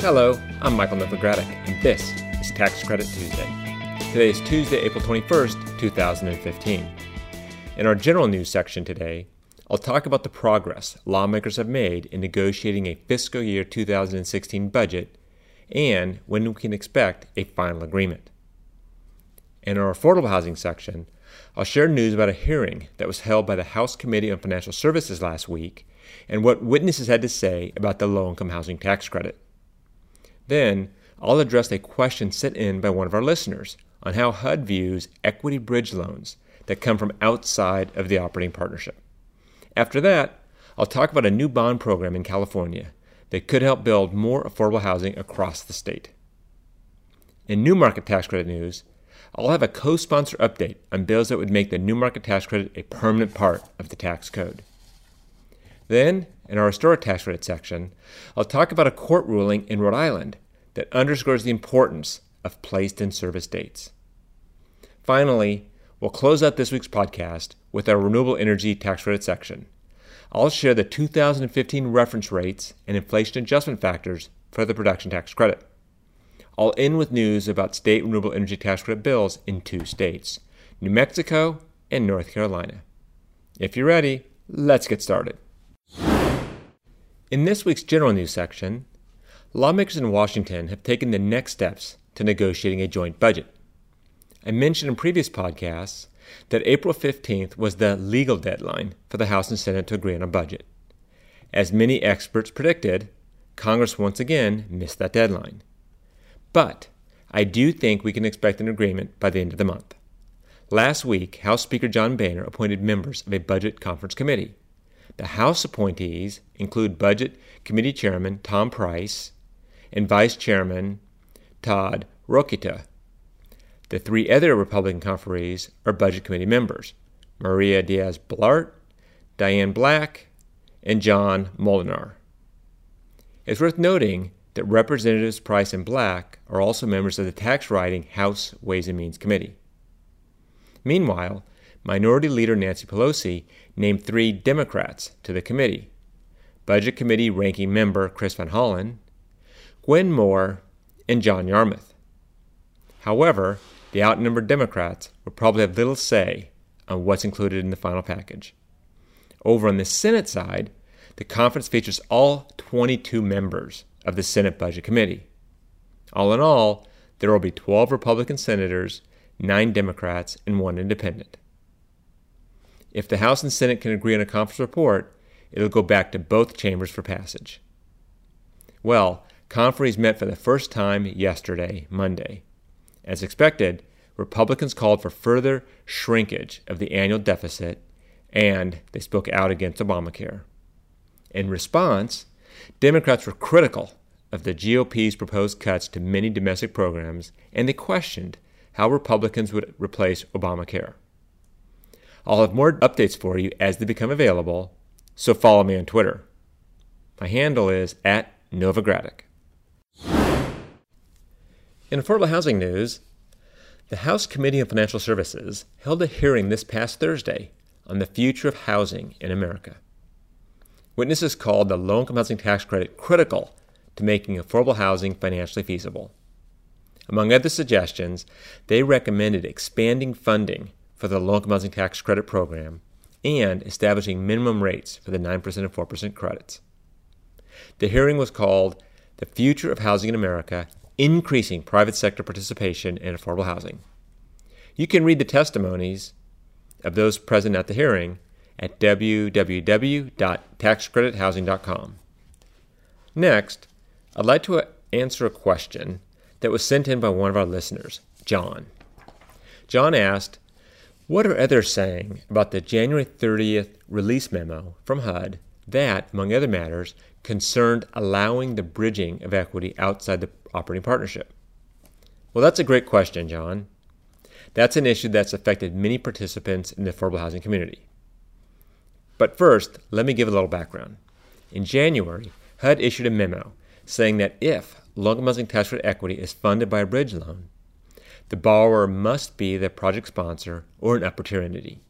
Hello, I'm Michael Novogradac, and this is Tax Credit Tuesday. Today is Tuesday, April 21st, 2015. In our general news section today, I'll talk about the progress lawmakers have made in negotiating a fiscal year 2016 budget and when we can expect a final agreement. In our affordable housing section, I'll share news about a hearing that was held by the House Committee on Financial Services last week and what witnesses had to say about the low income housing tax credit. Then, I'll address a question sent in by one of our listeners on how HUD views equity bridge loans that come from outside of the operating partnership. After that, I'll talk about a new bond program in California that could help build more affordable housing across the state. In new market tax credit news, I'll have a co sponsor update on bills that would make the new market tax credit a permanent part of the tax code. Then, in our historic tax credit section, I'll talk about a court ruling in Rhode Island that underscores the importance of placed in service dates. Finally, We'll close out this week's podcast with our renewable energy tax credit section. I'll share the 2015 reference rates and inflation adjustment factors for the production tax credit. I'll end with news about state renewable energy tax credit bills in two states New Mexico and North Carolina. If you're ready, let's get started. In this week's general news section, lawmakers in Washington have taken the next steps to negotiating a joint budget. I mentioned in previous podcasts that April 15th was the legal deadline for the House and Senate to agree on a budget. As many experts predicted, Congress once again missed that deadline. But I do think we can expect an agreement by the end of the month. Last week, House Speaker John Boehner appointed members of a Budget Conference Committee. The House appointees include Budget Committee Chairman Tom Price and Vice Chairman Todd Rokita. The three other Republican conferees are Budget Committee members Mario Diaz Balart, Diane Black, and John Moolenaar. It's worth noting that Representatives Price and Black are also members of the tax writing House Ways and Means Committee. Meanwhile, Minority Leader Nancy Pelosi named three Democrats to the committee Budget Committee Ranking Member Chris Van Hollen, Gwen Moore, and John Yarmuth. However, the outnumbered Democrats will probably have little say on what's included in the final package. Over on the Senate side, the conference features all 22 members of the Senate Budget Committee. All in all, there will be 12 Republican senators, 9 Democrats, and 1 independent. If the House and Senate can agree on a conference report, it'll go back to both chambers for passage. Well, conferees met for the first time yesterday, Monday. As expected, Republicans called for further shrinkage of the annual deficit and they spoke out against Obamacare. In response, Democrats were critical of the GOP's proposed cuts to many domestic programs and they questioned how Republicans would replace Obamacare. I'll have more updates for you as they become available, so follow me on Twitter. My handle is at Novogradac. In affordable housing news, the House Committee on Financial Services held a hearing this past Thursday on the future of housing in America. Witnesses called the low income housing tax credit critical to making affordable housing financially feasible. Among other suggestions, they recommended expanding funding for the low income housing tax credit program and establishing minimum rates for the 9% and 4% credits. The hearing was called The Future of Housing in America increasing private sector participation in affordable housing. You can read the testimonies of those present at the hearing at www.taxcredithousing.com. Next, I'd like to answer a question that was sent in by one of our listeners, John. John asked, What are others saying about the January 30th release memo from HUD That, among other matters, concerned allowing the bridging of equity outside the operating partnership. Well, that's a great question, John. That's an issue that's affected many participants in the affordable housing community. But first, let me give a little background. In January, HUD issued a memo saying that if income housing tax credit equity is funded by a bridge loan, the borrower must be the project sponsor or an upper tier entity.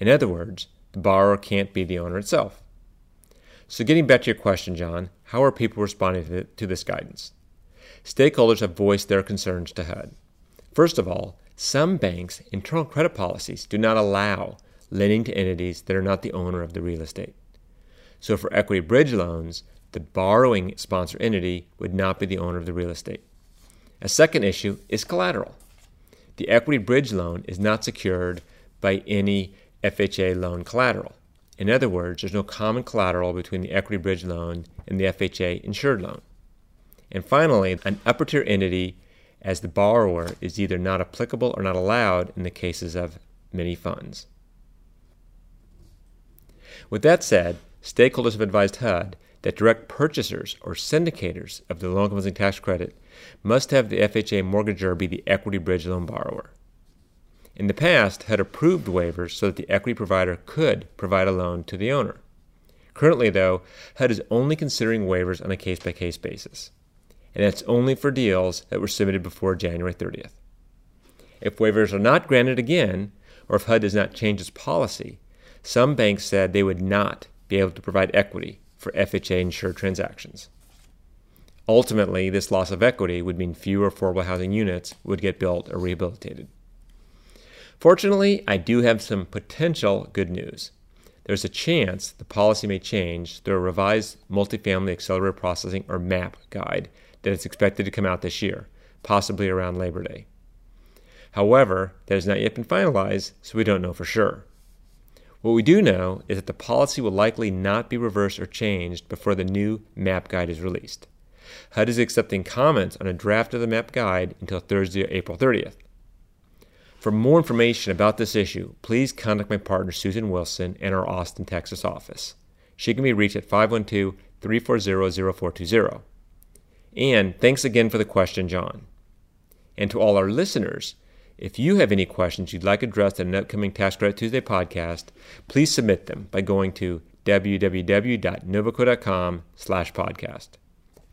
In other words, the borrower can't be the owner itself. So, getting back to your question, John, how are people responding to this guidance? Stakeholders have voiced their concerns to HUD. First of all, some banks' internal credit policies do not allow lending to entities that are not the owner of the real estate. So, for equity bridge loans, the borrowing sponsor entity would not be the owner of the real estate. A second issue is collateral. The equity bridge loan is not secured by any FHA loan collateral. In other words, there's no common collateral between the equity bridge loan and the FHA insured loan. And finally, an upper tier entity as the borrower is either not applicable or not allowed in the cases of many funds. With that said, stakeholders have advised HUD that direct purchasers or syndicators of the low income tax credit must have the FHA mortgagor be the equity bridge loan borrower. In the past, HUD approved waivers so that the equity provider could provide a loan to the owner. Currently, though, HUD is only considering waivers on a case by case basis, and that's only for deals that were submitted before January 30th. If waivers are not granted again, or if HUD does not change its policy, some banks said they would not be able to provide equity for FHA insured transactions. Ultimately, this loss of equity would mean fewer affordable housing units would get built or rehabilitated. Fortunately, I do have some potential good news. There's a chance the policy may change through a revised Multifamily Accelerated Processing or MAP guide that is expected to come out this year, possibly around Labor Day. However, that has not yet been finalized, so we don't know for sure. What we do know is that the policy will likely not be reversed or changed before the new MAP guide is released. HUD is accepting comments on a draft of the MAP guide until Thursday, April 30th. For more information about this issue, please contact my partner Susan Wilson in our Austin, Texas office. She can be reached at 512 340 0420. And thanks again for the question, John. And to all our listeners, if you have any questions you'd like addressed in an upcoming Tax Credit Tuesday podcast, please submit them by going to www.novoco.com slash podcast.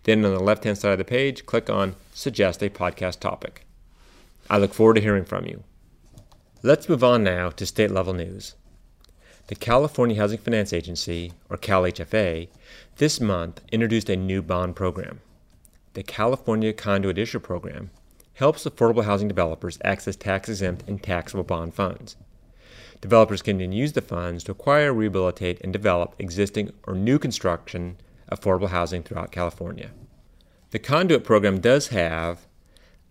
Then on the left-hand side of the page, click on Suggest a Podcast Topic. I look forward to hearing from you. Let's move on now to state-level news. The California Housing Finance Agency, or CalHFA, this month introduced a new bond program. The California Conduit Issuer Program helps affordable housing developers access tax exempt and taxable bond funds. Developers can then use the funds to acquire, rehabilitate, and develop existing or new construction affordable housing throughout California. The conduit program does have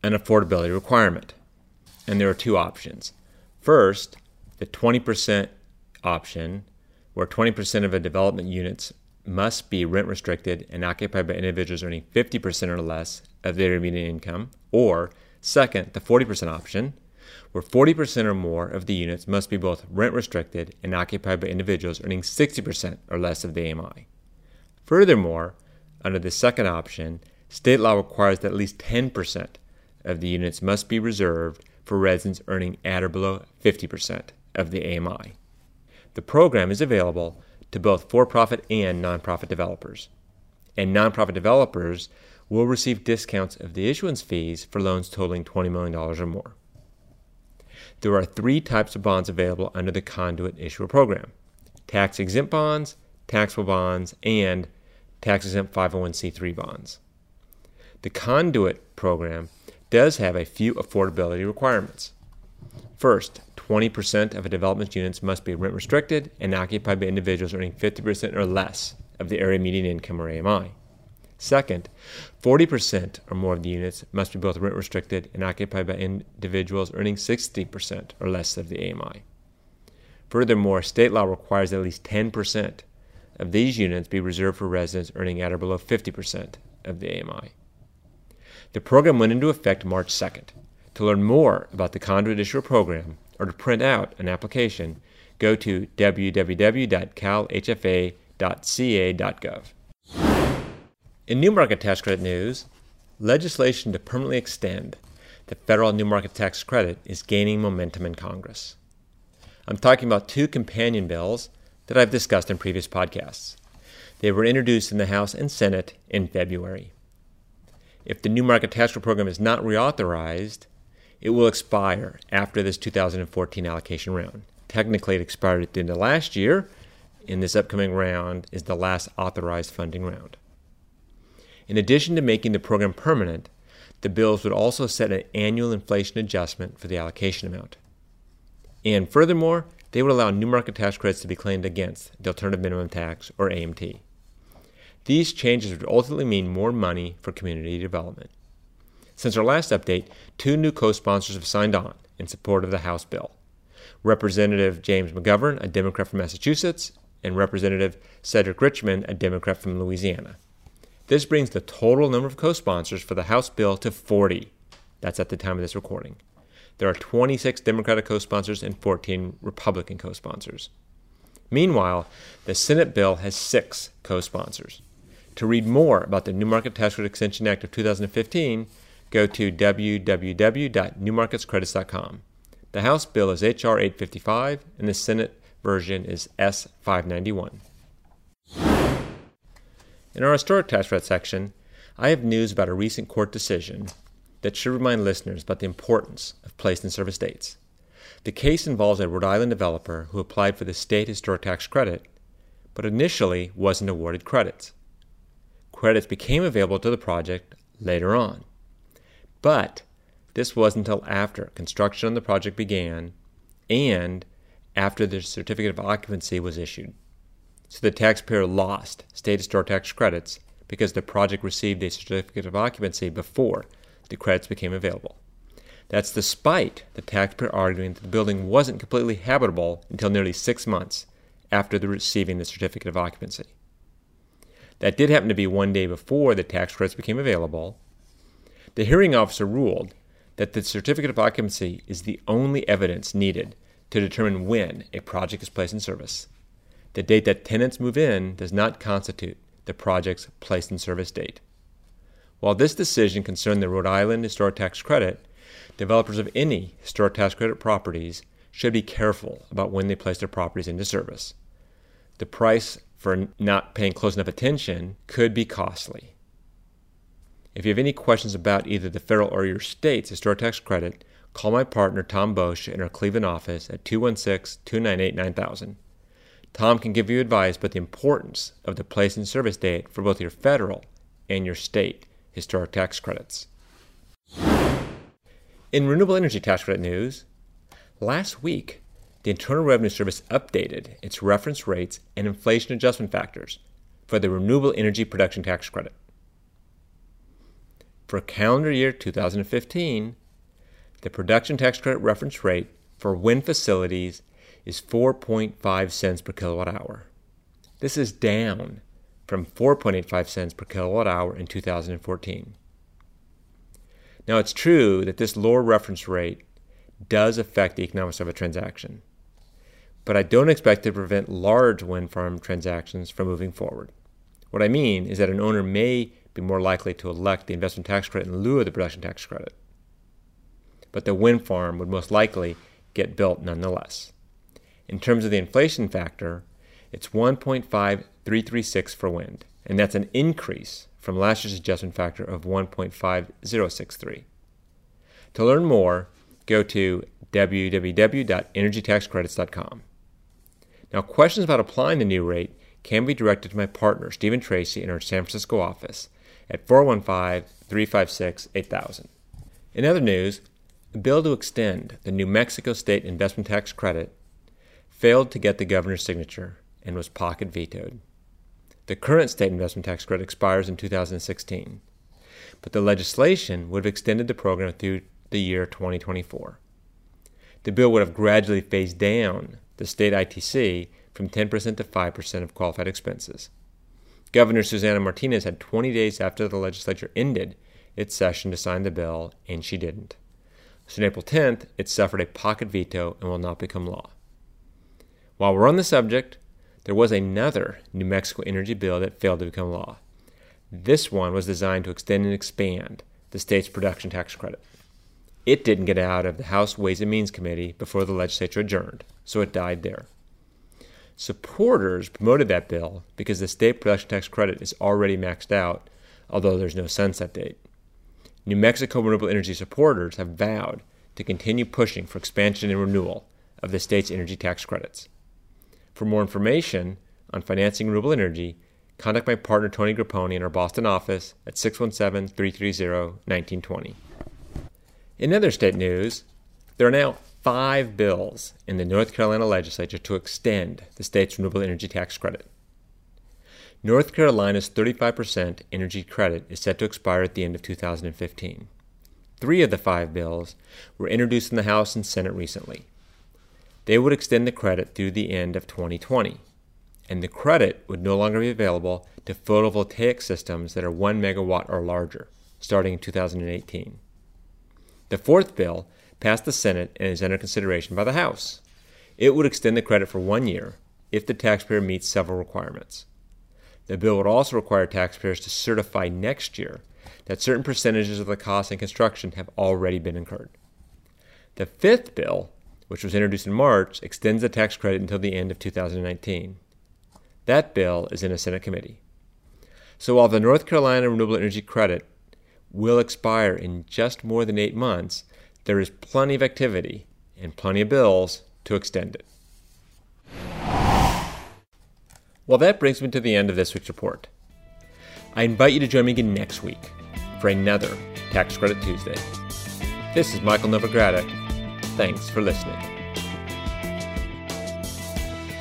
an affordability requirement, and there are two options. First, the 20% option, where 20% of a development units must be rent restricted and occupied by individuals earning 50% or less of their median income, or second, the 40% option, where 40% or more of the units must be both rent restricted and occupied by individuals earning 60% or less of the AMI. Furthermore, under the second option, state law requires that at least 10% of the units must be reserved for residents earning at or below 50% of the AMI. The program is available to both for profit and nonprofit developers. And nonprofit developers will receive discounts of the issuance fees for loans totaling $20 million or more. There are three types of bonds available under the Conduit Issuer Program tax exempt bonds, taxable bonds, and tax exempt 501c3 bonds. The Conduit program does have a few affordability requirements. First, 20% of a development's units must be rent restricted and occupied by individuals earning 50% or less of the area median income or AMI. Second, 40% or more of the units must be both rent restricted and occupied by individuals earning 60% or less of the AMI. Furthermore, state law requires at least 10% of these units be reserved for residents earning at or below 50% of the AMI. The program went into effect March 2nd. To learn more about the Conduit Issuer Program, or to print out an application, go to www.calhfa.gov taxcredit.ca.gov. In new market tax credit news, legislation to permanently extend the federal new market tax credit is gaining momentum in Congress. I'm talking about two companion bills that I've discussed in previous podcasts. They were introduced in the House and Senate in February. If the new market tax credit program is not reauthorized, it will expire after this 2014 allocation round. Technically, it expired at the end of last year. In this upcoming round is the last authorized funding round. In addition to making the program permanent, the bills would also set an annual inflation adjustment for the allocation amount. And furthermore, they would allow new market tax credits to be claimed against the alternative minimum tax, or AMT. These changes would ultimately mean more money for community development. Since our last update, two new co sponsors have signed on in support of the House bill Representative James McGovern, a Democrat from Massachusetts, and Representative Cedric Richmond, a Democrat from Louisiana. This brings the total number of co sponsors for the House bill to 40. That's at the time of this recording. There are 26 Democratic co sponsors and 14 Republican co sponsors. Meanwhile, the Senate bill has six co sponsors. To read more about the New Market Tax Credit Extension Act of 2015, go to www.newmarketscredits.com. The House bill is H.R. 855 and the Senate version is S 591. In our historic tax credit section, I have news about a recent court decision that should remind listeners about the importance of placed in service dates. The case involves a Rhode Island developer who applied for the state historic tax credit, but initially wasn't awarded credits. Credits became available to the project later on. But this was until after construction on the project began and after the certificate of occupancy was issued. So the taxpayer lost state historic tax credits because the project received a certificate of occupancy before the credits became available. That's despite the taxpayer arguing that the building wasn't completely habitable until nearly six months after the receiving the certificate of occupancy. That did happen to be one day before the tax credits became available. The hearing officer ruled that the certificate of occupancy is the only evidence needed to determine when a project is placed in service. The date that tenants move in does not constitute the project's placed in service date. While this decision concerned the Rhode Island historic tax credit, developers of any historic tax credit properties should be careful about when they place their properties into service. The price for not paying close enough attention could be costly. If you have any questions about either the federal or your state's historic tax credit, call my partner Tom Boccia in our Cleveland office at 216 298 9000. Tom can give you advice about the importance of the placed in service date for both your federal and your state historic tax credits. In renewable energy tax credit news, last week, the Internal Revenue Service updated its reference rates and inflation adjustment factors for the renewable energy production tax credit. For calendar year 2015, the production tax credit reference rate for wind facilities is 4.5 cents per kilowatt hour. This is down from 4.85 cents per kilowatt hour in 2014. Now, it's true that this lower reference rate does affect the economics of a transaction, but I don't expect to prevent large wind farm transactions from moving forward. What I mean is that an owner may be more likely to elect the investment tax credit in lieu of the production tax credit, but the wind farm would most likely get built nonetheless. In terms of the inflation factor, it's 1.5336 for wind, and that's an increase from last year's adjustment factor of 1.5063. To learn more, go to www.energytaxcredits.com. Now, questions about applying the new rate can be directed to my partner, Stephen Tracy, in our San Francisco office at 415 356 8000. In other news, a bill to extend the New Mexico State Investment Tax Credit failed to get the governor's signature and was pocket vetoed. The current state investment tax credit expires in 2016, but the legislation would have extended the program through the year 2024. The bill would have gradually phased down the state ITC from 10% to 5% of qualified expenses. Governor Susana Martinez had 20 days after the legislature ended its session to sign the bill, and she didn't. So on April 10th, it suffered a pocket veto and will not become law. While we're on the subject, there was another New Mexico energy bill that failed to become law. This one was designed to extend and expand the state's production tax credit. It didn't get out of the House Ways and Means Committee before the legislature adjourned, so it died there. Supporters promoted that bill because the state production tax credit is already maxed out, although there's no sunset date. New Mexico renewable energy supporters have vowed to continue pushing for expansion and renewal of the state's energy tax credits. For more information on financing renewable energy, contact my partner Tony Grappone in our Boston office at 617 330 1920. In other state news, there are now five bills in the North Carolina legislature to extend the state's renewable energy tax credit. North Carolina's 35% energy credit is set to expire at the end of 2015. Three of the five bills were introduced in the House and Senate recently. They would extend the credit through the end of 2020, and the credit would no longer be available to photovoltaic systems that are 1 megawatt or larger, starting in 2018. The fourth bill passed the Senate and is under consideration by the House. It would extend the credit for one year if the taxpayer meets several requirements. The bill would also require taxpayers to certify next year that certain percentages of the cost in construction have already been incurred. The fifth bill, which was introduced in March, extends the tax credit until the end of 2019. That bill is in a Senate committee. So while the North Carolina Renewable Energy Credit will expire in just more than eight months, there is plenty of activity and plenty of bills to extend it. Well, that brings me to the end of this week's report. I invite you to join me again next week for another Tax Credit Tuesday. This is Michael Novogradac. Thanks for listening.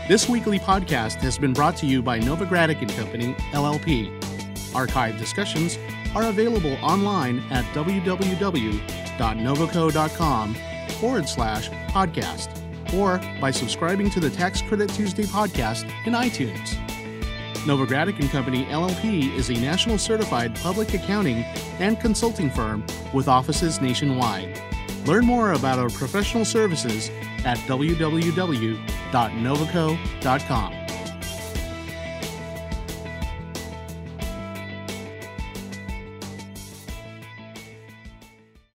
This weekly podcast has been brought to you by Novogradac and Company, LLP. Archived discussions are available online at www.novoco.com forward slash podcast or by subscribing to the Tax Credit Tuesday podcast in iTunes. Novogradac and Company LLP is a national certified public accounting and consulting firm with offices nationwide. Learn more about our professional services at www.novoco.com.